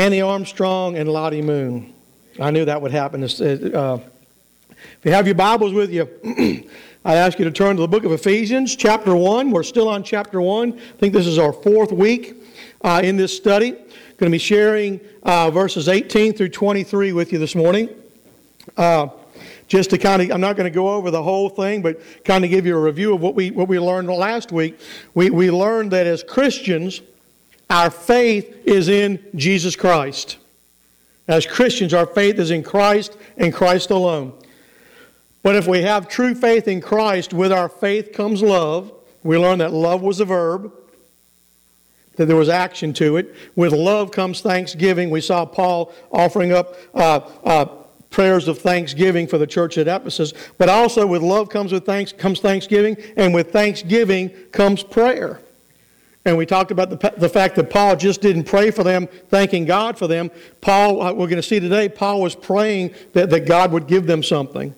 Annie Armstrong and Lottie Moon. I knew that would happen. Uh, if you have your Bibles with you, I ask you to turn to the book of Ephesians, chapter 1. We're still on chapter 1. I think this is our fourth week uh, in this study. Going to be sharing uh, verses 18 through 23 with you this morning. Uh, just to kind of, I'm not going to go over the whole thing, but kind of give you a review of what we, what we learned last week. We, we learned that as Christians, our faith is in Jesus Christ. As Christians, our faith is in Christ and Christ alone. But if we have true faith in Christ, with our faith comes love. We learned that love was a verb, that there was action to it. With love comes thanksgiving. We saw Paul offering up uh, uh, prayers of thanksgiving for the church at Ephesus. But also with love comes with thanks comes thanksgiving, and with thanksgiving comes prayer. And we talked about the, the fact that Paul just didn't pray for them, thanking God for them. Paul, uh, we're going to see today, Paul was praying that, that God would give them something.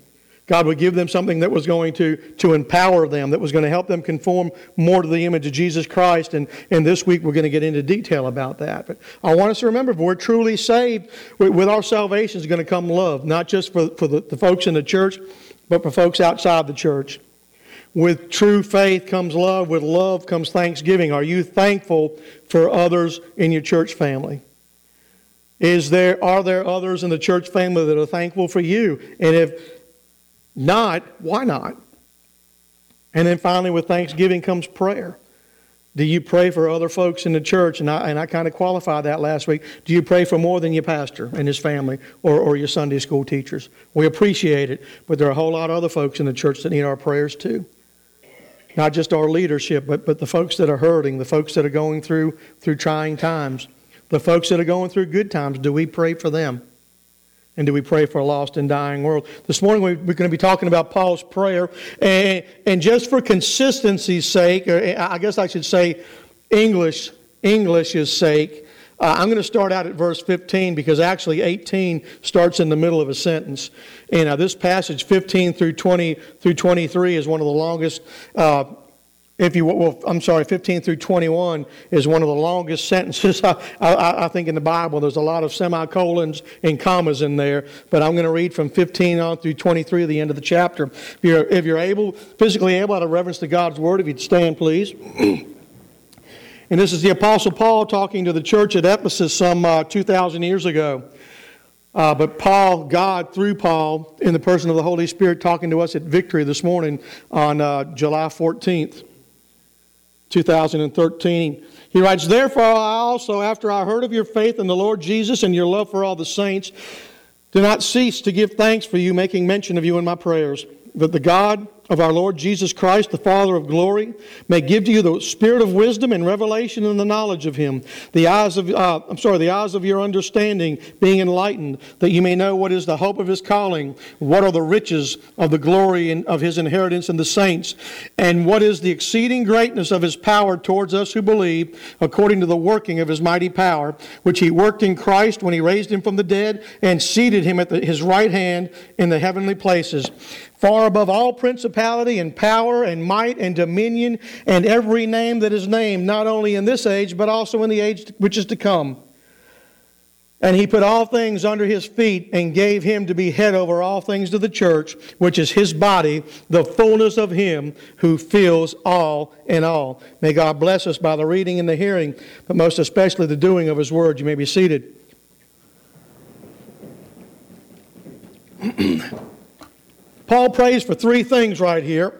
God would give them something that was going to, to empower them, that was going to help them conform more to the image of Jesus Christ. And, and this week we're going to get into detail about that. But I want us to remember if we're truly saved, with our salvation is going to come love, not just for, for the, the folks in the church, but for folks outside the church. With true faith comes love. With love comes thanksgiving. Are you thankful for others in your church family? Is there, are there others in the church family that are thankful for you? And if not, why not? And then finally, with thanksgiving comes prayer. Do you pray for other folks in the church? And I, and I kind of qualified that last week. Do you pray for more than your pastor and his family or, or your Sunday school teachers? We appreciate it, but there are a whole lot of other folks in the church that need our prayers too. Not just our leadership, but, but the folks that are hurting, the folks that are going through, through trying times, the folks that are going through good times. Do we pray for them? And do we pray for a lost and dying world? This morning we're going to be talking about Paul's prayer. And, and just for consistency's sake, I guess I should say English, English's sake, uh, I'm going to start out at verse 15 because actually 18 starts in the middle of a sentence. And uh, this passage, 15 through 20 through 23, is one of the longest uh, if you well, I'm sorry, 15 through 21 is one of the longest sentences I, I, I, think in the Bible. There's a lot of semicolons and commas in there, but I'm going to read from 15 on through 23 at the end of the chapter. If you're, if you're able, physically able, out of reverence to God's word, if you'd stand, please. and this is the Apostle Paul talking to the church at Ephesus some uh, 2,000 years ago. Uh, but Paul, God, through Paul, in the person of the Holy Spirit, talking to us at Victory this morning on uh, July 14th. 2013. He writes, Therefore, I also, after I heard of your faith in the Lord Jesus and your love for all the saints, do not cease to give thanks for you, making mention of you in my prayers, that the God of our Lord Jesus Christ, the Father of glory, may give to you the spirit of wisdom and revelation and the knowledge of Him, the eyes of, uh, I'm sorry, the eyes of your understanding being enlightened, that you may know what is the hope of His calling, what are the riches of the glory of His inheritance in the saints, and what is the exceeding greatness of His power towards us who believe, according to the working of His mighty power, which He worked in Christ when He raised Him from the dead and seated Him at the, His right hand in the heavenly places far above all principality and power and might and dominion and every name that is named, not only in this age, but also in the age which is to come. And he put all things under his feet and gave him to be head over all things to the church, which is his body, the fullness of him who fills all in all. May God bless us by the reading and the hearing, but most especially the doing of his word. You may be seated. Paul prays for three things right here.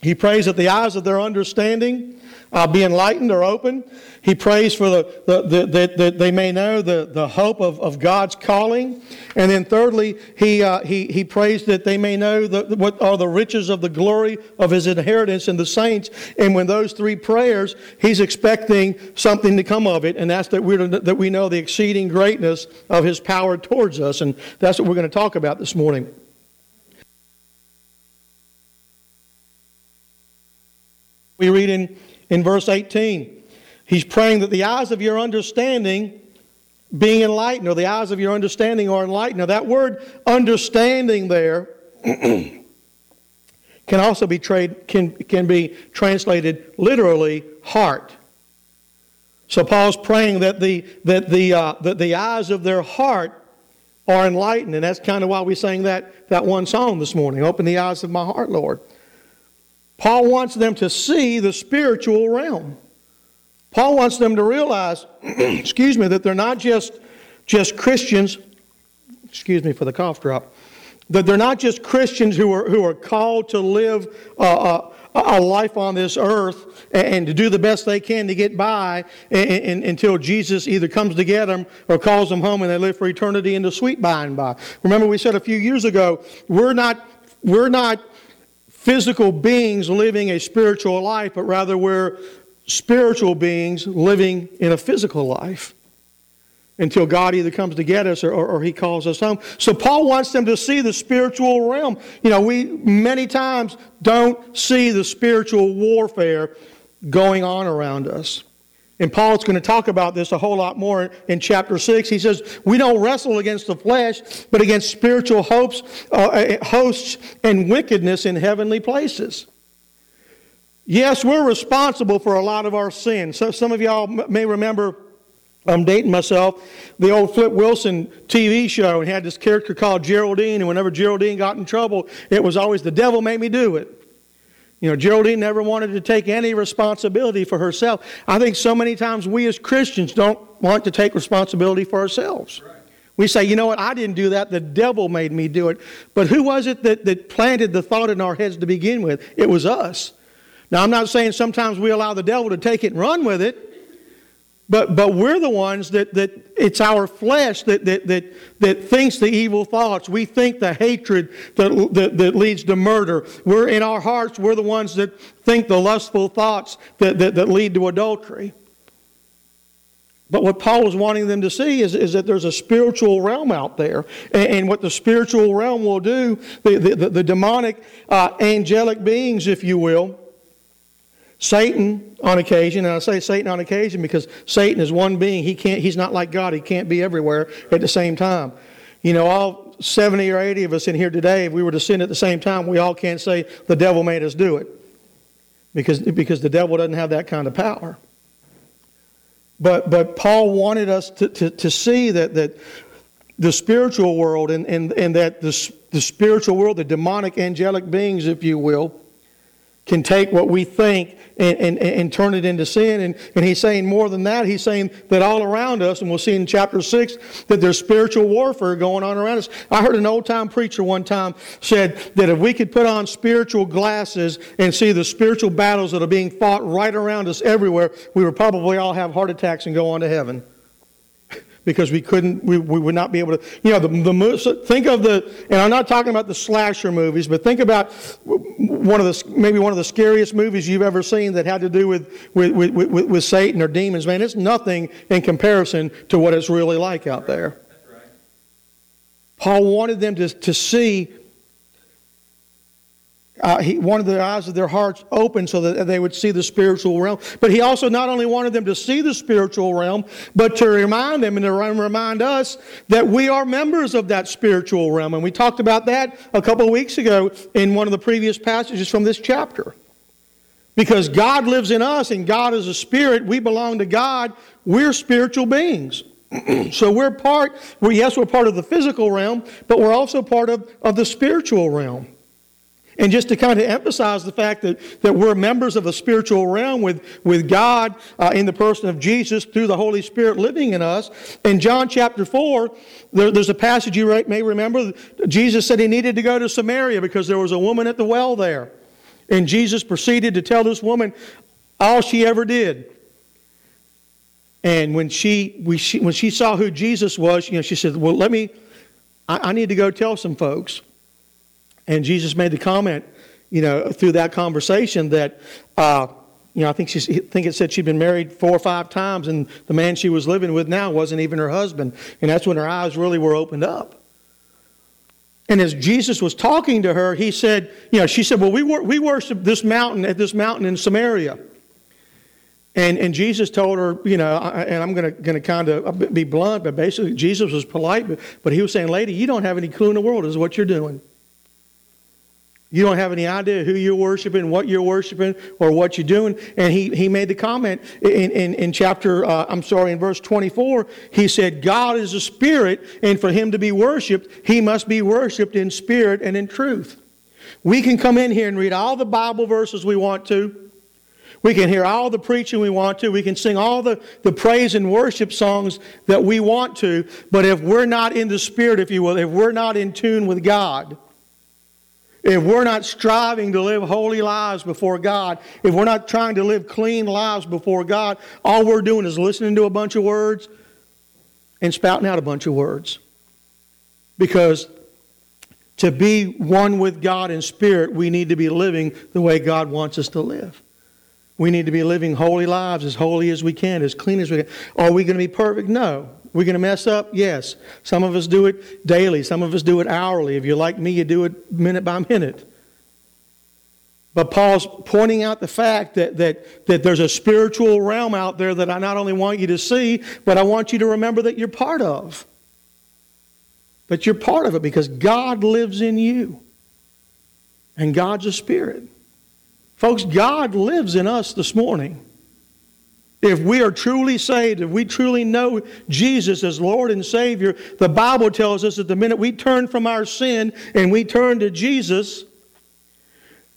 He prays that the eyes of their understanding uh, be enlightened or open. He prays for the, the, the, the, that they may know the, the hope of, of God's calling. And then thirdly, he, uh, he, he prays that they may know the, what are the riches of the glory of his inheritance in the saints. And when those three prayers, he's expecting something to come of it. And that's that, we're, that we know the exceeding greatness of his power towards us. And that's what we're going to talk about this morning. We read in, in verse 18, he's praying that the eyes of your understanding being enlightened, or the eyes of your understanding are enlightened. Now, that word understanding there can also be trade, can, can be translated literally heart. So Paul's praying that the, that the, uh, that the eyes of their heart are enlightened. And that's kind of why we sang that, that one song this morning Open the eyes of my heart, Lord. Paul wants them to see the spiritual realm. Paul wants them to realize, excuse me, that they're not just, just Christians, excuse me for the cough drop, that they're not just Christians who are, who are called to live uh, uh, a life on this earth and to do the best they can to get by and until Jesus either comes to get them or calls them home and they live for eternity in the sweet by and by. Remember, we said a few years ago, we're not, we're not physical beings living a spiritual life, but rather we're spiritual beings living in a physical life until God either comes to get us or, or, or, He calls us home. So Paul wants them to see the spiritual realm. You know, we many times don't see the spiritual warfare going on around us. And Paul's going to talk about this a whole lot more in chapter 6. He says, We don't wrestle against the flesh, but against spiritual hopes, uh, uh hosts and wickedness in heavenly places. Yes, we're responsible for a lot of our sins. So some of y'all may remember I'm dating myself, the old Flip Wilson TV show, and had this character called Geraldine, and whenever Geraldine got in trouble, it was always the devil made me do it. You know, Geraldine never wanted to take any responsibility for herself. I think so many times we as Christians don't want to take responsibility for ourselves. We say, you know what, I didn't do that, the devil made me do it. But who was it that, that planted the thought in our heads to begin with? It was us. Now, I'm not saying sometimes we allow the devil to take it and run with it. But, but we're the ones that, that it's our flesh that, that, that, that thinks the evil thoughts. We think the hatred that, that, that leads to murder. We're in our hearts, we're the ones that think the lustful thoughts that, that, that lead to adultery. But what Paul is wanting them to see is, is that there's a spiritual realm out there. And, and what the spiritual realm will do, the, the, the demonic, uh, angelic beings, if you will, Satan, on occasion, and I say Satan on occasion because Satan is one being. He can't, he's not like God. He can't be everywhere at the same time. You know, all 70 or 80 of us in here today, if we were to sin at the same time, we all can't say the devil made us do it. Because, because the devil doesn't have that kind of power. But, but Paul wanted us to, to, to see that, that the spiritual world and, and, and that the, the spiritual world, the demonic angelic beings, if you will, can take what we think and, and, and turn it into sin. And, and he's saying more than that. He's saying that all around us, and we'll see in chapter 6, that there's spiritual warfare going on around us. I heard an old time preacher one time said that if we could put on spiritual glasses and see the spiritual battles that are being fought right around us everywhere, we would probably all have heart attacks and go on to heaven because we couldn't, we, we would not be able to, you know, the, the think of the, and I'm not talking about the slasher movies, but think about one of the, maybe one of the scariest movies you've ever seen that had to do with, with, with, with, with Satan or demons. Man, it's nothing in comparison to what it's really like out there. Paul wanted them to, to see uh, he wanted the eyes of their hearts open so that they would see the spiritual realm. But he also not only wanted them to see the spiritual realm, but to remind them and to remind us that we are members of that spiritual realm. And we talked about that a couple of weeks ago in one of the previous passages from this chapter. Because God lives in us and God is a spirit, we belong to God, we're spiritual beings. so we're part, well, yes, we're part of the physical realm, but we're also part of, of the spiritual realm. And just to kind of emphasize the fact that, that we're members of a spiritual realm with, with God uh, in the person of Jesus through the Holy Spirit living in us. In John chapter 4, there, there's a passage you may remember. Jesus said he needed to go to Samaria because there was a woman at the well there. And Jesus proceeded to tell this woman all she ever did. And when she, we, she, when she saw who Jesus was, you know, she said, Well, let me, I, I need to go tell some folks. And Jesus made the comment, you know, through that conversation that, uh, you know, I think, I think it said she'd been married four or five times, and the man she was living with now wasn't even her husband. And that's when her eyes really were opened up. And as Jesus was talking to her, he said, you know, she said, well, we, wor- we worship this mountain at this mountain in Samaria. And, and Jesus told her, you know, and I'm going to kind of be blunt, but basically Jesus was polite, but, but he was saying, lady, you don't have any clue in the world is what you're doing. You don't have any idea who you're worshiping, what you're worshiping, or what you're doing. And he, he made the comment in, in, in chapter, uh, I'm sorry, in verse 24. He said, God is a spirit, and for him to be worshiped, he must be worshiped in spirit and in truth. We can come in here and read all the Bible verses we want to. We can hear all the preaching we want to. We can sing all the, the praise and worship songs that we want to. But if we're not in the Spirit, if you will, if we're not in tune with God, if we're not striving to live holy lives before God, if we're not trying to live clean lives before God, all we're doing is listening to a bunch of words and spouting out a bunch of words. Because to be one with God in spirit, we need to be living the way God wants us to live. We need to be living holy lives, as holy as we can, as clean as we can. Are we going to be perfect? No. We're going to mess up? Yes. Some of us do it daily. Some of us do it hourly. If you're like me, you do it minute by minute. But Paul's pointing out the fact that, that, that there's a spiritual realm out there that I not only want you to see, but I want you to remember that you're part of. That you're part of it because God lives in you. And God's a spirit. Folks, God lives in us this morning. If we are truly saved, if we truly know Jesus as Lord and Savior, the Bible tells us that the minute we turn from our sin and we turn to Jesus,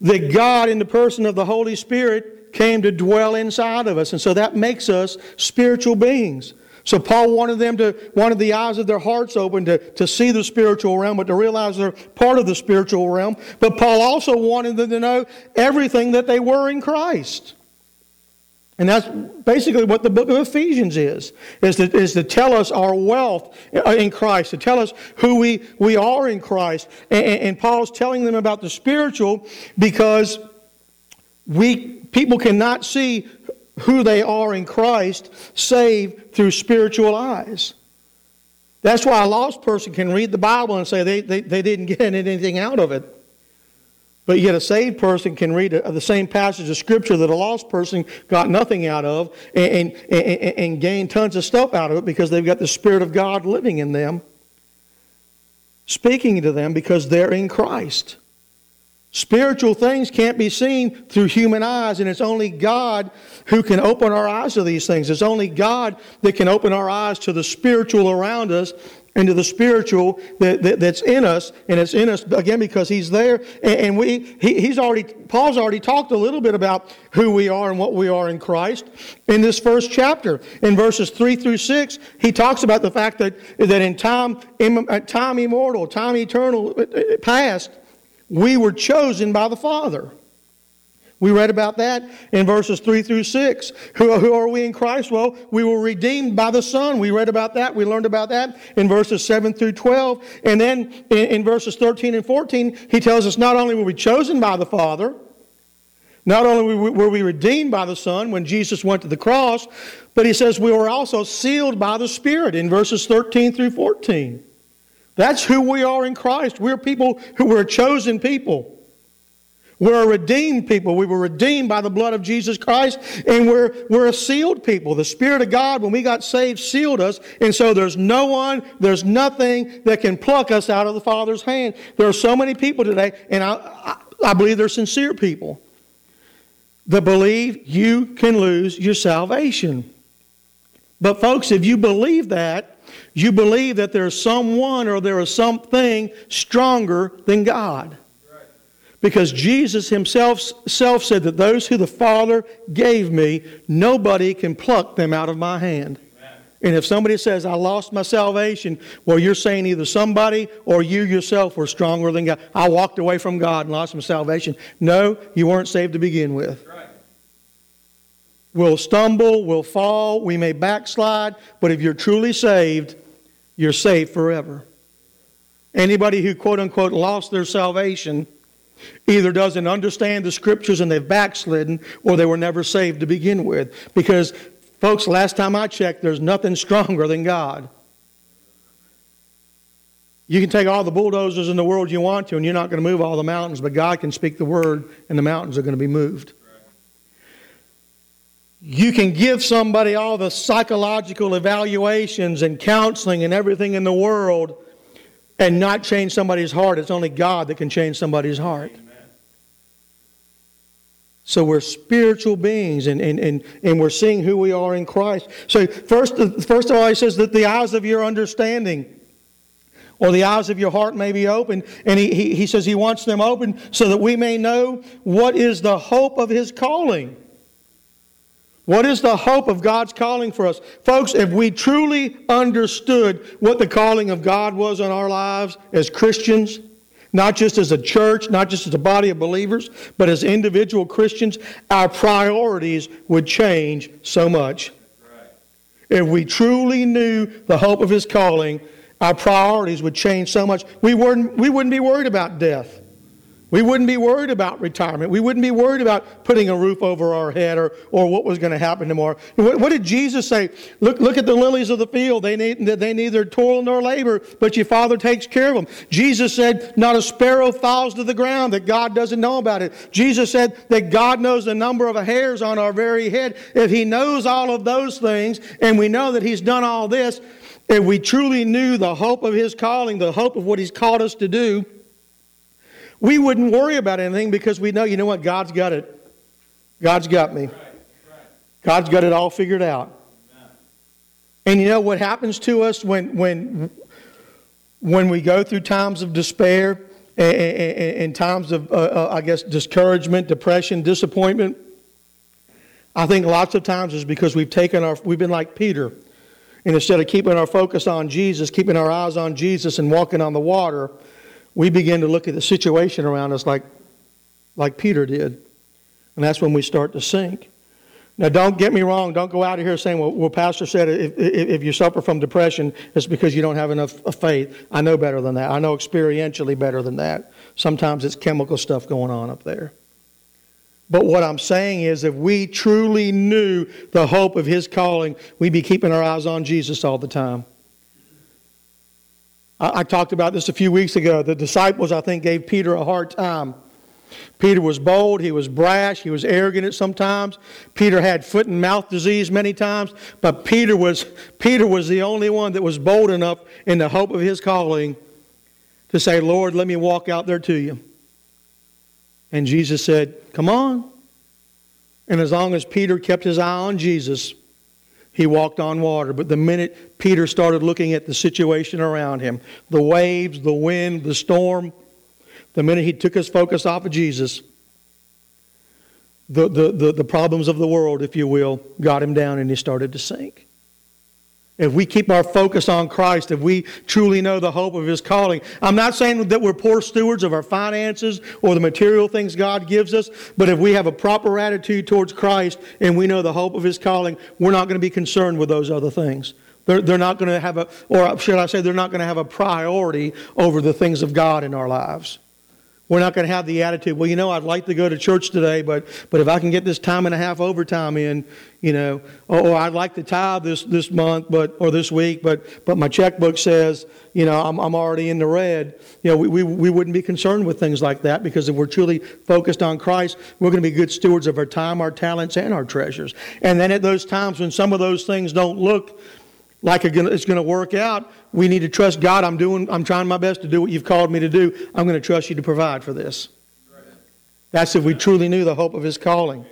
that God, in the person of the Holy Spirit, came to dwell inside of us. And so that makes us spiritual beings. So Paul wanted them to, wanted the eyes of their hearts open to, to see the spiritual realm, but to realize they're part of the spiritual realm. But Paul also wanted them to know everything that they were in Christ. And that's basically what the book of Ephesians is, is to, is to tell us our wealth uh, in Christ, to tell us who we, we are in Christ. And, and Paul's telling them about the spiritual because we, people cannot see who they are in Christ saved through spiritual eyes. That's why a lost person can read the Bible and say they, they, they didn't get anything out of it. But yet, a saved person can read the same passage of Scripture that a lost person got nothing out of and, and, and, and gain tons of stuff out of it because they've got the Spirit of God living in them, speaking to them because they're in Christ. Spiritual things can't be seen through human eyes, and it's only God who can open our eyes to these things. It's only God that can open our eyes to the spiritual around us and to the spiritual that, that, that's in us, and it's in us again because He's there. And, and we, he, He's already, Paul's already talked a little bit about who we are and what we are in Christ in this first chapter. In verses three through six, he talks about the fact that that in time, in, time immortal, time eternal, uh, uh, past we were chosen by the Father. We read about that in verses 3 through 6. Who, who, are we in Christ? Well, we were redeemed by the Son. We read about that. We learned about that in verses 7 through 12. And then in, in verses 13 and 14, he tells us not only were we chosen by the Father, not only were we redeemed by the Son when Jesus went to the cross, but he says we were also sealed by the Spirit in verses 13 through 14. That's who we are in Christ. We're people who were chosen people. We're a redeemed people. We were redeemed by the blood of Jesus Christ, and we're, we're a sealed people. The Spirit of God, when we got saved, sealed us, and so there's no one, there's nothing that can pluck us out of the Father's hand. There are so many people today, and I, I, I believe they're sincere people, that believe you can lose your salvation. But, folks, if you believe that, you believe that there's someone or there is something stronger than God. Because Jesus himself self said that those who the Father gave me, nobody can pluck them out of my hand. And if somebody says, I lost my salvation, well, you're saying either somebody or you yourself were stronger than God. I walked away from God and lost my salvation. No, you weren't saved to begin with. We'll stumble, we'll fall, we may backslide, but if you're truly saved, you're saved forever. Anybody who, quote unquote, lost their salvation either doesn't understand the scriptures and they've backslidden or they were never saved to begin with. Because, folks, last time I checked, there's nothing stronger than God. You can take all the bulldozers in the world you want to, and you're not going to move all the mountains, but God can speak the word, and the mountains are going to be moved. You can give somebody all the psychological evaluations and counseling and everything in the world and not change somebody's heart. It's only God that can change somebody's heart. So we're spiritual beings and, and, and, and we're seeing who we are in Christ. So first, first of all, he says that the eyes of your understanding or the eyes of your heart may be open. And he, he, he says he wants them open so that we may know what is the hope of his calling. What is the hope of God's calling for us? Folks, if we truly understood what the calling of God was on our lives as Christians, not just as a church, not just as a body of believers, but as individual Christians, our priorities would change so much. If we truly knew the hope of His calling, our priorities would change so much. We, weren't, we wouldn't be worried about death. We wouldn't be worried about retirement. We wouldn't be worried about putting a roof over our head or, or what was going to happen tomorrow. What, what, did Jesus say? Look, look at the lilies of the field. They, need, they neither toil nor labor, but your Father takes care of them. Jesus said, Not a sparrow falls to the ground that God doesn't know about it. Jesus said that God knows the number of hairs on our very head. If He knows all of those things, and we know that He's done all this, if we truly knew the hope of His calling, the hope of what He's called us to do, we wouldn't worry about anything because we know, you know what, God's got it. God's got me. God's got it all figured out. And you know what happens to us when, when, when we go through times of despair and, and, and times of, uh, uh, I guess, discouragement, depression, disappointment? I think lots of times is because we've taken our, we've been like Peter. And instead of keeping our focus on Jesus, keeping our eyes on Jesus and walking on the water, we begin to look at the situation around us like, like Peter did. And that's when we start to sink. Now, don't get me wrong. Don't go out of here saying, well, well Pastor said if, if you suffer from depression, it's because you don't have enough uh, faith. I know better than that. I know experientially better than that. Sometimes it's chemical stuff going on up there. But what I'm saying is, if we truly knew the hope of His calling, we'd be keeping our eyes on Jesus all the time. I, I talked about this a few weeks ago. The disciples, I think, gave Peter a hard time. Peter was bold, he was brash, he was arrogant at sometimes. Peter had foot and mouth disease many times, but Peter was Peter was the only one that was bold enough in the hope of his calling to say, "Lord, let me walk out there to you." And Jesus said, "Come on." And as long as Peter kept his eye on Jesus, he walked on water. But the minute Peter started looking at the situation around him, the waves, the wind, the storm, the minute he took his focus off of Jesus, the, the, the, the problems of the world, if you will, got him down and he started to sink. If we keep our focus on Christ, if we truly know the hope of His calling, I'm not saying that we're poor stewards of our finances or the material things God gives us, but if we have a proper attitude towards Christ and we know the hope of His calling, we're not going to be concerned with those other things. They're, they're not going to have a, or should I say, they're not going to have a priority over the things of God in our lives. We're not going to have the attitude, well, you know, I'd like to go to church today, but, but if I can get this time and a half overtime in, you know, or, or I'd like to tithe this, this month but, or this week, but, but my checkbook says, you know, I'm, I'm already in the red. You know, we, we, we wouldn't be concerned with things like that because if we're truly focused on Christ, we're going to be good stewards of our time, our talents, and our treasures. And then at those times when some of those things don't look like it's going to work out, we need to trust God. I'm doing, I'm trying my best to do what you've called me to do. I'm going to trust you to provide for this. That's if we truly knew the hope of His calling.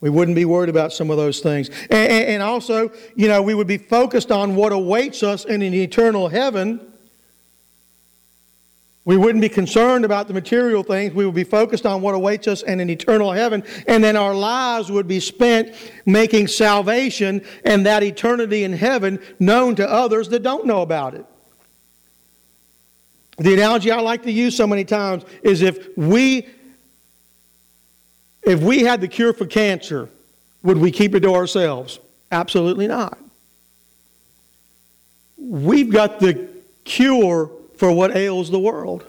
We wouldn't be worried about some of those things. And, and, also, you know, we would be focused on what awaits us in an eternal heaven we wouldn't be concerned about the material things. We would be focused on what awaits us in an eternal heaven. And then our lives would be spent making salvation and that eternity in heaven known to others that don't know about it. The analogy I like to use so many times is if we if we had the cure for cancer, would we keep it to ourselves? Absolutely not. We've got the cure for what ails the world.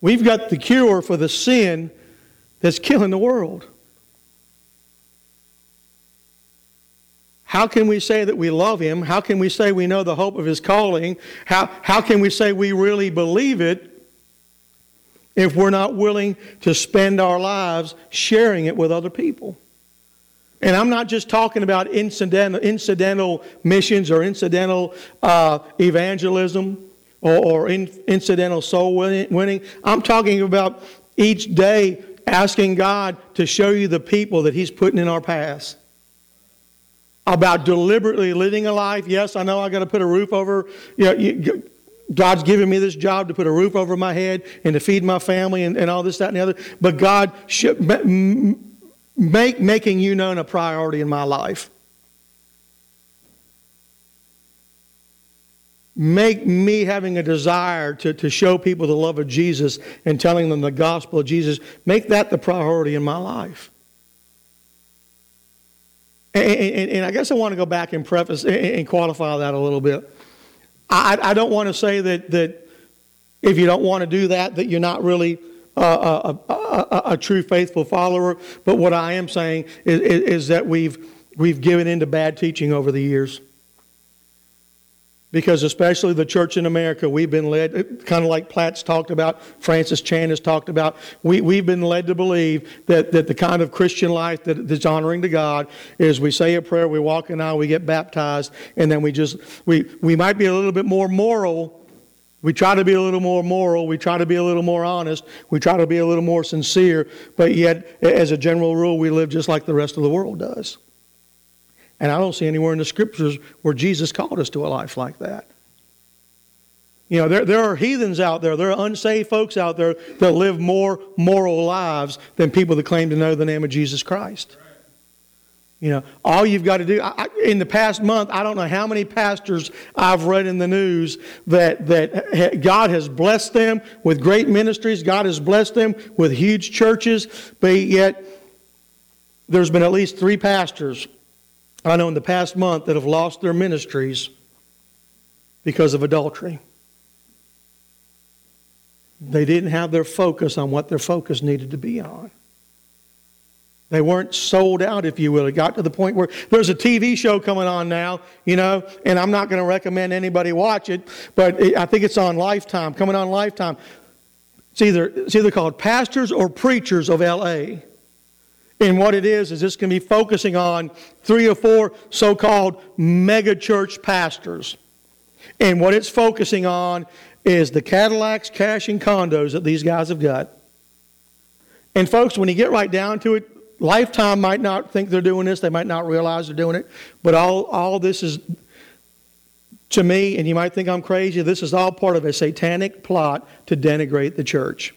We've got the cure for the sin that's killing the world. How can we say that we love Him? How can we say we know the hope of His calling? How, how can we say we really believe it if we're not willing to spend our lives sharing it with other people? And I'm not just talking about incidental, incidental missions or incidental uh, evangelism or, or in, incidental soul winning. I'm talking about each day asking God to show you the people that He's putting in our past. About deliberately living a life. Yes, I know I got to put a roof over. You know, you, God's given me this job to put a roof over my head and to feed my family and, and all this, that, and the other. But God should make making you known a priority in my life. Make me having a desire to, to show people the love of Jesus and telling them the gospel of Jesus, make that the priority in my life. And, and, and I guess I want to go back and preface and qualify that a little bit. I, I don't want to say that, that if you don't want to do that, that you're not really a, a, a, a true faithful follower. But what I am saying is, is, is that we've, we've given into bad teaching over the years because especially the church in America, we've been led, kind of like Platt's talked about, Francis Chan has talked about, we, we've been led to believe that, that the kind of Christian life that, that's honoring to God is we say a prayer, we walk in aisle, we get baptized, and then we just, we, we might be a little bit more moral. We try to be a little more moral. We try to be a little more honest. We try to be a little more sincere. But yet, as a general rule, we live just like the rest of the world does. And I don't see anywhere in the scriptures where Jesus called us to a life like that. You know, there, there are heathens out there, there are unsaved folks out there that live more moral lives than people that claim to know the name of Jesus Christ. You know, all you've got to do, I, in the past month, I don't know how many pastors I've read in the news that, that God has blessed them with great ministries, God has blessed them with huge churches, but yet there's been at least three pastors I know in the past month that have lost their ministries because of adultery. They didn't have their focus on what their focus needed to be on. They weren't sold out, if you will. It got to the point where there's a TV show coming on now, you know, and I'm not going to recommend anybody watch it, but I think it's on Lifetime, coming on Lifetime. It's either, it's either called Pastors or Preachers of L.A. And what it is, is it's going to be focusing on three or four so called mega church pastors. And what it's focusing on is the Cadillacs, cash, and condos that these guys have got. And folks, when you get right down to it, Lifetime might not think they're doing this, they might not realize they're doing it, but all, all this is, to me, and you might think I'm crazy, this is all part of a satanic plot to denigrate the church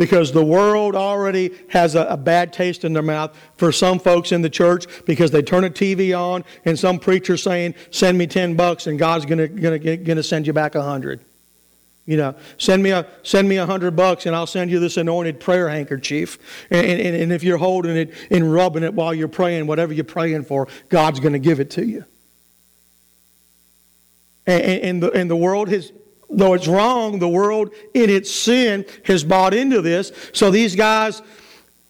because the world already has a, a, bad taste in their mouth for some folks in the church because they turn a TV on and some preacher saying, "Send me ten bucks and God's gonna gonna gonna send you back a hundred. You know, send me a send me a hundred bucks and I'll send you this anointed prayer handkerchief. And, and, and if you're holding it and rubbing it while you're praying, whatever you're praying for, God's to give it to you. And, and, the, and the world has though it's wrong, the world in its sin has bought into this. So these guys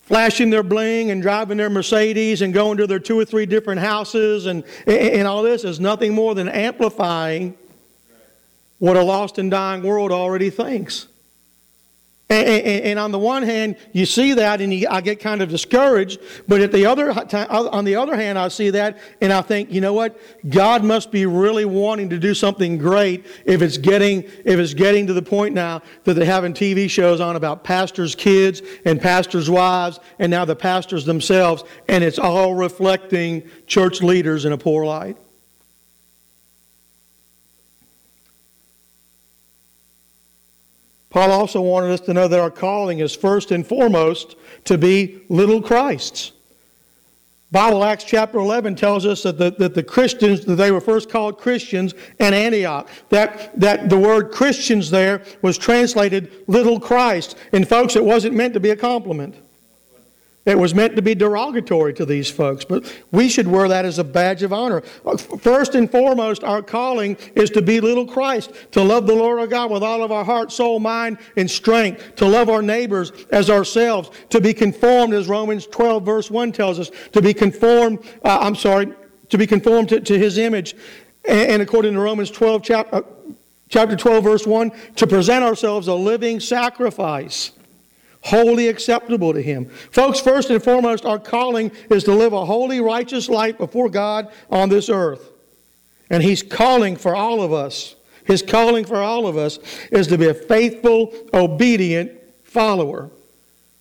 flashing their bling and driving their Mercedes and going to their two or three different houses and, and all this is nothing more than amplifying what a lost and dying world already thinks. And, and, and, on the one hand, you see that and you, I get kind of discouraged. But at the other on the other hand, I see that and I think, you know what? God must be really wanting to do something great if it's getting if it's getting to the point now that they're having TV shows on about pastors' kids and pastors' wives and now the pastors themselves, and it's all reflecting church leaders in a poor light. Paul also wanted us to know that our calling is first and foremost to be little Christs. Bible Acts chapter 11 tells us that the, that the Christians, that they were first called Christians in Antioch. That, that the word Christians there was translated little Christ. And folks, it wasn't meant to be a compliment. It was meant to be derogatory to these folks, but we should wear that as a badge of honor. First and foremost, our calling is to be little Christ, to love the Lord our God with all of our heart, soul, mind, and strength, to love our neighbors as ourselves, to be conformed, as Romans 12, verse 1 tells us, to be conformed, uh, I'm sorry, to be conformed to, to his image. And, and, according to Romans 12, chapter, uh, chapter 12, verse 1, to present ourselves a living sacrifice Wholly acceptable to Him. Folks, first and foremost, our calling is to live a holy, righteous life before God on this earth. And He's calling for all of us. His calling for all of us is to be a faithful, obedient follower.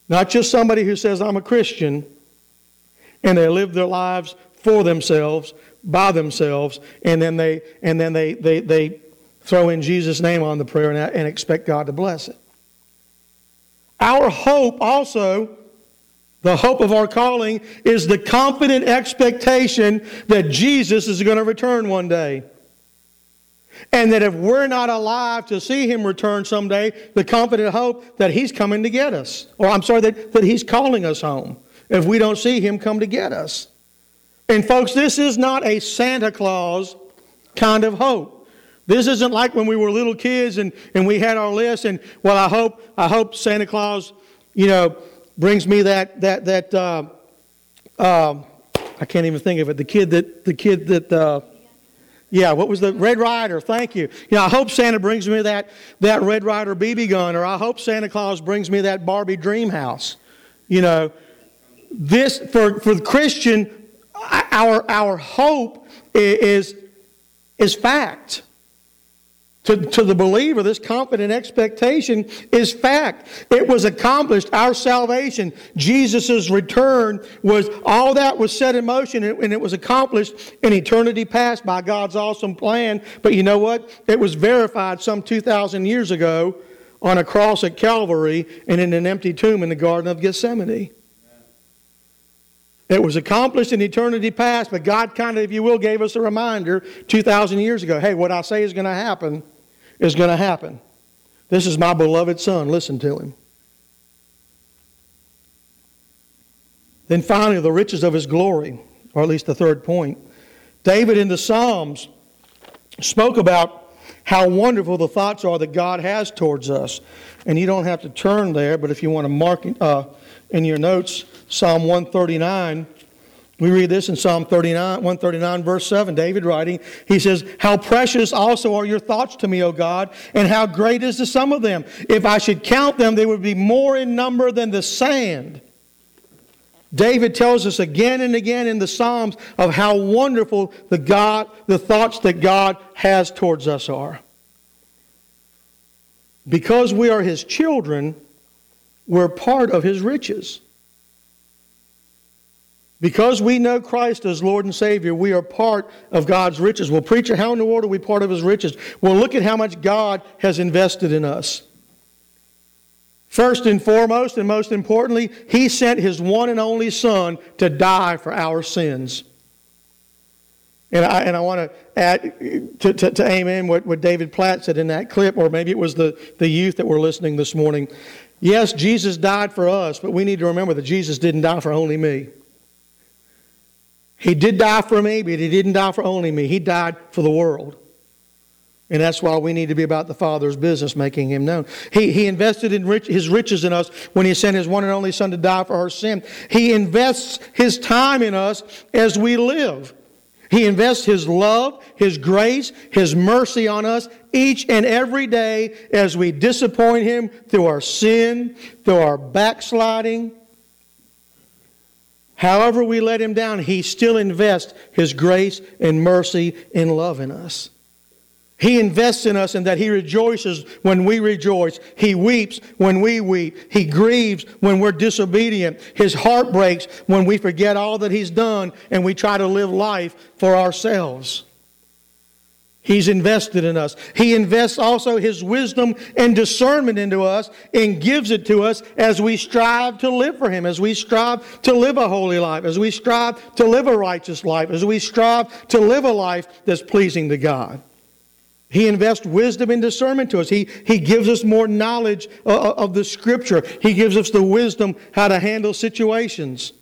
Not just somebody who says, I'm a Christian, and they live their lives for themselves, by themselves, and then they, and then they, they, they throw in Jesus' name on the prayer and, and expect God to bless it. Our hope also, the hope of our calling, is the confident expectation that Jesus is going to return one day. And that if we're not alive to see him return someday, the confident hope that he's coming to get us. Or I'm sorry, that, that he's calling us home if we don't see him come to get us. And folks, this is not a Santa Claus kind of hope. This isn't like when we were little kids and, and we had our list and well I hope I hope Santa Claus, you know, brings me that that that uh, uh, I can't even think of it. The kid that the kid that uh, yeah, what was the Red Ryder? Thank you. You know, I hope Santa brings me that, that Red Ryder BB gun, or I hope Santa Claus brings me that Barbie dream house. You know, this for for the Christian, our our hope is is fact. To, to the believer, this confident expectation is fact. It was accomplished. Our salvation, Jesus' return, was all that was set in motion and it was accomplished in eternity past by God's awesome plan. But you know what? It was verified some 2,000 years ago on a cross at Calvary and in an empty tomb in the Garden of Gethsemane. It was accomplished in eternity past, but God kind of, if you will, gave us a reminder 2,000 years ago hey, what I say is going to happen is going to happen. This is my beloved son. Listen to him. Then finally, the riches of his glory, or at least the third point. David in the Psalms spoke about how wonderful the thoughts are that God has towards us. And you don't have to turn there, but if you want to mark uh, in your notes, Psalm 139, we read this in Psalm 39, 139, verse 7. David writing, he says, How precious also are your thoughts to me, O God, and how great is the sum of them. If I should count them, they would be more in number than the sand. David tells us again and again in the Psalms of how wonderful the God, the thoughts that God has towards us are. Because we are his children, we're part of his riches. Because we know Christ as Lord and Savior, we are part of God's riches. Well, preacher, how in the world are we part of His riches? Well, look at how much God has invested in us. First and foremost, and most importantly, He sent His one and only Son to die for our sins. And I, and I want to add to, to, to amen what, what David Platt said in that clip, or maybe it was the, the youth that were listening this morning. Yes, Jesus died for us, but we need to remember that Jesus didn't die for only me. He did die for me, but He didn't die for only me. He died for the world. And that's why we need to be about the Father's business, making Him known. He, he invested in rich, His riches in us when He sent His one and only Son to die for our sin. He invests His time in us as we live. He invests His love, His grace, His mercy on us each and every day as we disappoint Him through our sin, through our backsliding, However, we let him down, he still invests his grace and mercy and love in us. He invests in us in that He rejoices when we rejoice. He weeps when we weep. He grieves when we're disobedient. His heart breaks when we forget all that He's done and we try to live life for ourselves. He's invested in us. He invests also His wisdom and discernment into us and gives it to us as we strive to live for Him, as we strive to live a holy life, as we strive to live a righteous life, as we strive to live a life that's pleasing to God. He invests wisdom and discernment to us. He, he gives us more knowledge of, of the Scripture. He gives us the wisdom how to handle situations.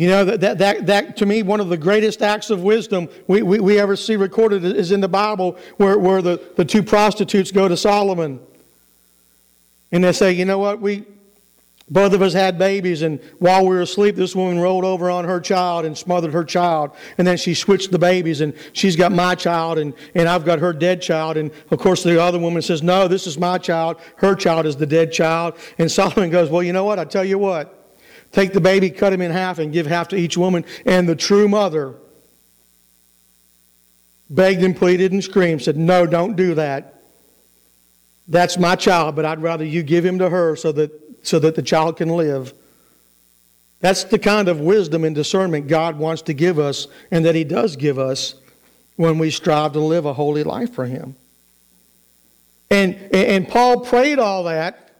You know, that, that, that, to me, one of the greatest acts of wisdom we, we, we ever see recorded is in the Bible where, where the, the two prostitutes go to Solomon. And they say, you know what, we, both of us had babies, and while we were asleep, this woman rolled over on her child and smothered her child. And then she switched the babies, and she's got my child, and, and I've got her dead child. And of course, the other woman says, No, this is my child. Her child is the dead child. And Solomon goes, Well, you know what? I tell you what. Take the baby, cut him in half, and give half to each woman. And the true mother begged and pleaded and screamed, said, No, don't do that. That's my child, but I'd rather you give him to her so that, so that the child can live. That's the kind of wisdom and discernment God wants to give us and that He does give us when we strive to live a holy life for Him. And, and Paul prayed all that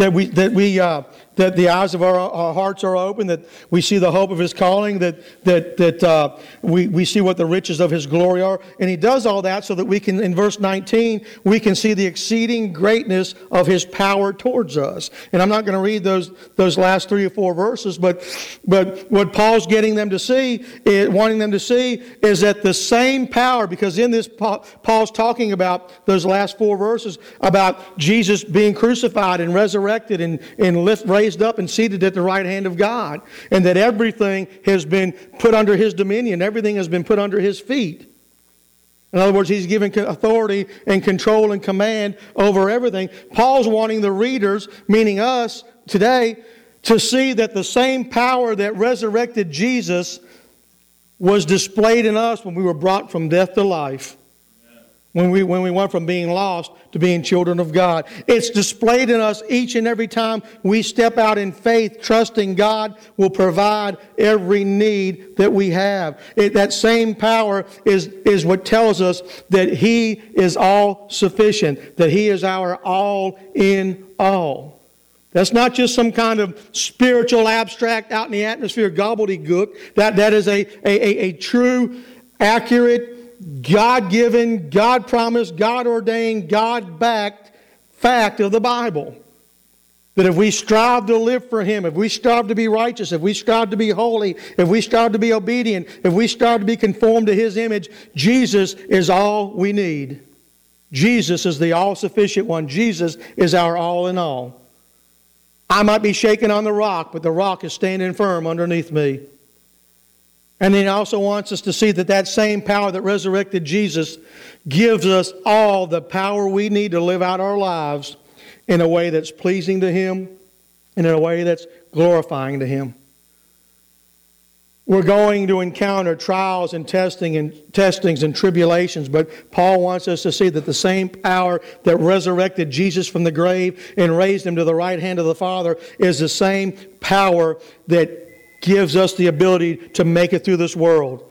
that we, that we, uh, that the eyes of our, our, hearts are open, that we see the hope of his calling, that, that, that uh, we, we see what the riches of his glory are. And he does all that so that we can, in verse 19, we can see the exceeding greatness of his power towards us. And I'm not going to read those, those last three or four verses, but, but what Paul's getting them to see, is, wanting them to see, is that the same power, because in this, Paul's talking about those last four verses about Jesus being crucified and resurrected and, and lift, raised raised up and seated at the right hand of God, and that everything has been put under his dominion, everything has been put under his feet. In other words, he's given authority and control and command over everything. Paul's wanting the readers, meaning us today, to see that the same power that resurrected Jesus was displayed in us when we were brought from death to life when we, when we went from being lost to being children of God. It's displayed in us each and every time we step out in faith, trusting God will provide every need that we have. It, that same power is, is what tells us that He is all sufficient, that He is our all in all. That's not just some kind of spiritual abstract out in the atmosphere gobbledygook. That, that is a, a, a, a true, accurate, God given, God promised, God ordained, God backed fact of the Bible. That if we strive to live for Him, if we strive to be righteous, if we strive to be holy, if we strive to be obedient, if we strive to be conformed to His image, Jesus is all we need. Jesus is the all sufficient one. Jesus is our all in all. I might be shaken on the rock, but the rock is standing firm underneath me. And then he also wants us to see that that same power that resurrected Jesus gives us all the power we need to live out our lives in a way that's pleasing to Him and in a way that's glorifying to Him. We're going to encounter trials and testing and testings and tribulations, but Paul wants us to see that the same power that resurrected Jesus from the grave and raised him to the right hand of the Father is the same power that gives us the ability to make it through this world.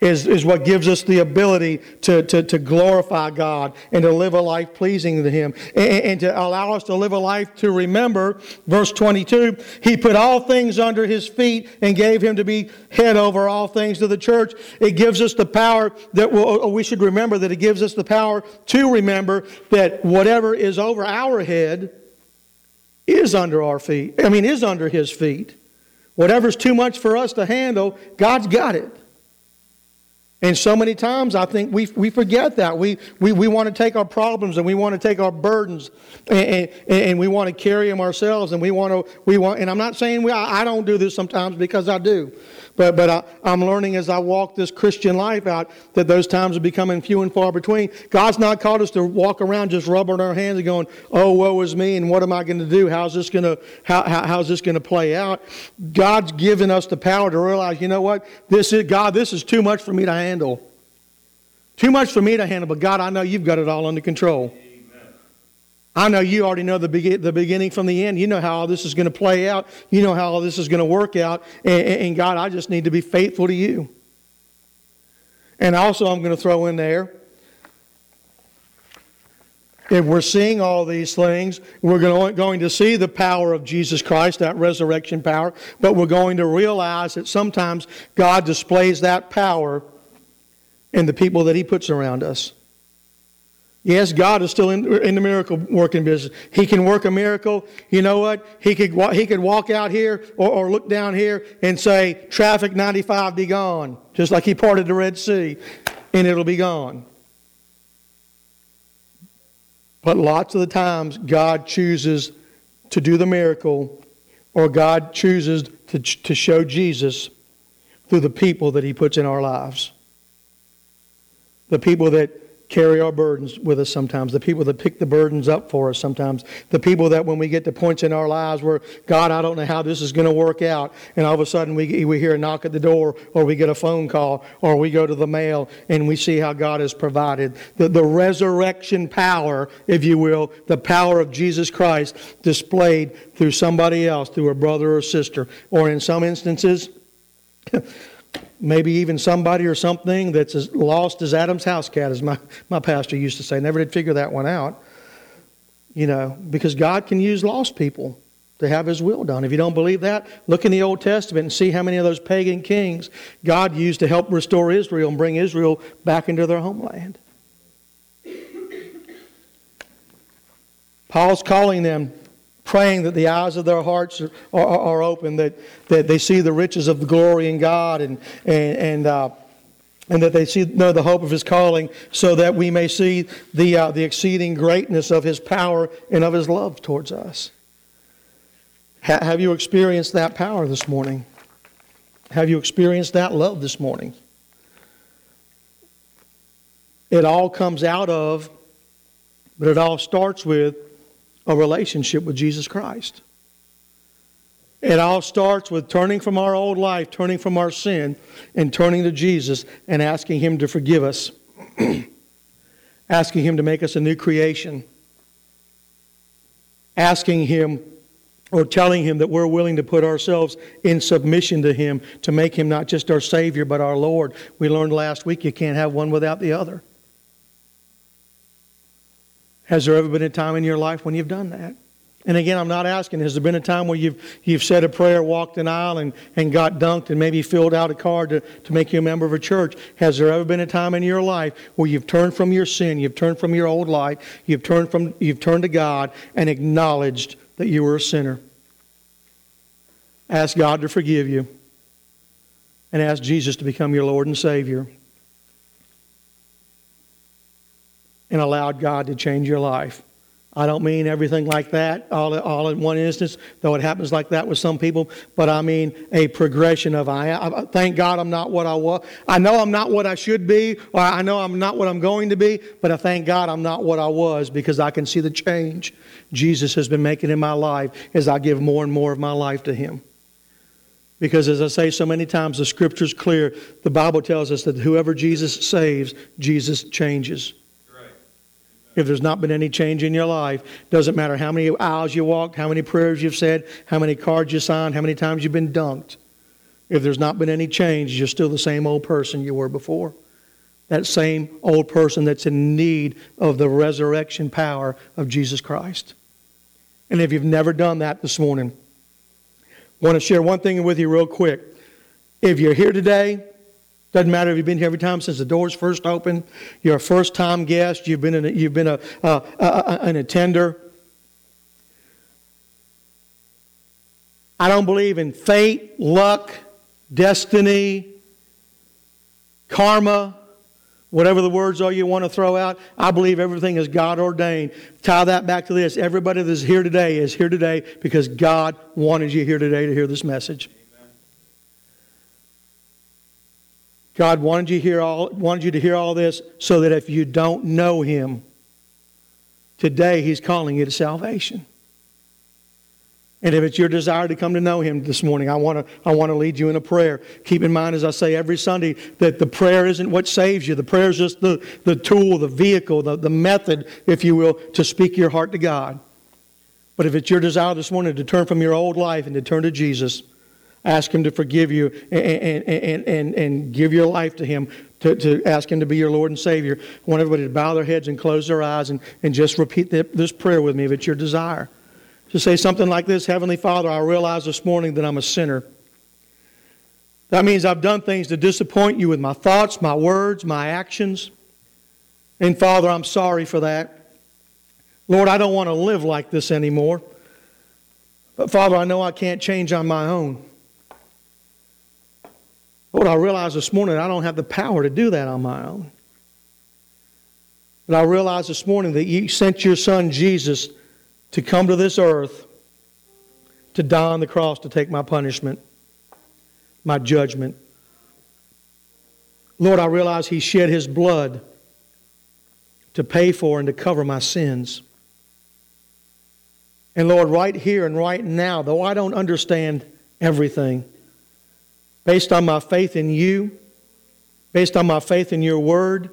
Is, is what gives us the ability to, to, to glorify God and to live a life pleasing to Him and, and to allow us to live a life to remember. Verse 22 He put all things under His feet and gave Him to be head over all things to the church. It gives us the power that we'll, oh, we should remember that it gives us the power to remember that whatever is over our head is under our feet. I mean, is under His feet. Whatever's too much for us to handle, God's got it. And so many times I think we, we forget that. We, we, we want to take our problems and we want to take our burdens and, and, and we want to carry them ourselves and we want to, we want, and I'm not saying we, I, I don't do this sometimes because I do. But, but I, I'm learning as I walk this Christian life out that those times are becoming few and far between. God's not called us to walk around just rubbing our hands and going, oh, woe is me, and what am I going to do? How's this going to, how, how, how's this going to play out? God's given us the power to realize, you know what? This is, God, this is too much for me to handle. Too much for me to handle, but God, I know you've got it all under control. I know you already know the, be- the beginning from the end. You know how all this is going to play out. You know how all this is going to work out. And, and God, I just need to be faithful to you. And also, I'm going to throw in there if we're seeing all these things, we're going to see the power of Jesus Christ, that resurrection power, but we're going to realize that sometimes God displays that power in the people that He puts around us. Yes, God is still in, in, the miracle working business. He can work a miracle. You know what? He could, he could walk out here or, or look down here and say, traffic 95 be gone, just like he parted the Red Sea, and it'll be gone. But lots of the times, God chooses to do the miracle, or God chooses to, to show Jesus through the people that he puts in our lives. The people that carry our burdens with us sometimes, the people that pick the burdens up for us sometimes, the people that when we get to points in our lives where, God, I don't know how this is going to work out, and all of a sudden we, we hear a knock at the door, or we get a phone call, or we go to the mail, and we see how God has provided. The, the resurrection power, if you will, the power of Jesus Christ displayed through somebody else, through a brother or sister, or in some instances, maybe even somebody or something that's as lost as Adam's house cat, as my, my pastor used to say. Never did figure that one out. You know, because God can use lost people to have His will done. If you don't believe that, look in the Old Testament and see how many of those pagan kings God used to help restore Israel and bring Israel back into their homeland. Paul's calling them praying that the eyes of their hearts are, are, are, open, that, that they see the riches of the glory in God, and, and, and, uh, and that they see, know the hope of His calling, so that we may see the, uh, the exceeding greatness of His power and of His love towards us. Ha- have you experienced that power this morning? Have you experienced that love this morning? It all comes out of, but it all starts with a relationship with Jesus Christ. It all starts with turning from our old life, turning from our sin, and turning to Jesus and asking Him to forgive us, asking Him to make us a new creation, asking Him or telling Him that we're willing to put ourselves in submission to Him to make Him not just our Savior but our Lord. We learned last week you can't have one without the other. Has there ever been a time in your life when you've done that? And again, I'm not asking, has there been a time where you've, you've said a prayer, walked an aisle, and, and got dunked, and maybe filled out a card to, to make you a member of a church? Has there ever been a time in your life where you've turned from your sin, you've turned from your old life, you've turned, from, you've turned to God, and acknowledged that you were a sinner? Ask God to forgive you, and ask Jesus to become your Lord and Savior. And allowed God to change your life. I don't mean everything like that all, all in one instance, though it happens like that with some people, but I mean a progression of I, I thank God I'm not what I was. I know I'm not what I should be, or I know I'm not what I'm going to be, but I thank God I'm not what I was because I can see the change Jesus has been making in my life as I give more and more of my life to Him. Because as I say so many times, the scripture's clear. The Bible tells us that whoever Jesus saves, Jesus changes. If there's not been any change in your life, doesn't matter how many aisles you walked, how many prayers you've said, how many cards you signed, how many times you've been dunked. If there's not been any change, you're still the same old person you were before. That same old person that's in need of the resurrection power of Jesus Christ. And if you've never done that this morning, I want to share one thing with you real quick. If you're here today doesn't matter if you've been here every time since the doors first opened. You're a first time guest. You've been, a, you've been a, a, a, an attender. I don't believe in fate, luck, destiny, karma, whatever the words are you want to throw out. I believe everything is God ordained. Tie that back to this. Everybody that's here today is here today because God wanted you here today to hear this message. God wanted you, hear all, wanted you to hear all this so that if you don't know Him, today He's calling you to salvation. And if it's your desire to come to know Him this morning, I want to, I want to lead you in a prayer. Keep in mind, as I say every Sunday, that the prayer isn't what saves you. The prayer is just the, the tool, the vehicle, the, the method, if you will, to speak your heart to God. But if it's your desire this morning to turn from your old life and to turn to Jesus, Ask Him to forgive you and, and, and, and give your life to Him, to, to ask Him to be your Lord and Savior. I want everybody to bow their heads and close their eyes and, and just repeat this prayer with me if it's your desire. To say something like this Heavenly Father, I realize this morning that I'm a sinner. That means I've done things to disappoint you with my thoughts, my words, my actions. And Father, I'm sorry for that. Lord, I don't want to live like this anymore. But Father, I know I can't change on my own. Lord, I realize this morning I don't have the power to do that on my own. But I realize this morning that you sent your son Jesus to come to this earth to die on the cross to take my punishment, my judgment. Lord, I realize he shed his blood to pay for and to cover my sins. And Lord, right here and right now, though I don't understand everything, based on my faith in you, based on my faith in your word,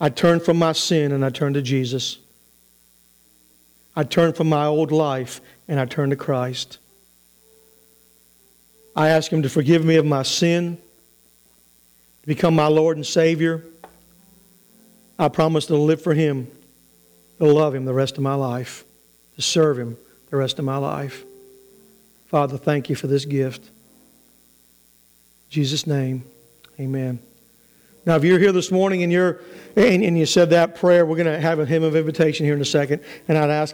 I turn from my sin and I turn to Jesus. I turn from my old life and I turn to Christ. I ask Him to forgive me of my sin, to become my Lord and Savior. I promise to live for Him, to love Him the rest of my life, to serve Him the rest of my life. Father, thank you for this gift. Jesus' name, amen. Now, if you're here this morning and, you're, and, and you said that prayer, we're going to have a hymn of invitation here in a second, and I'd ask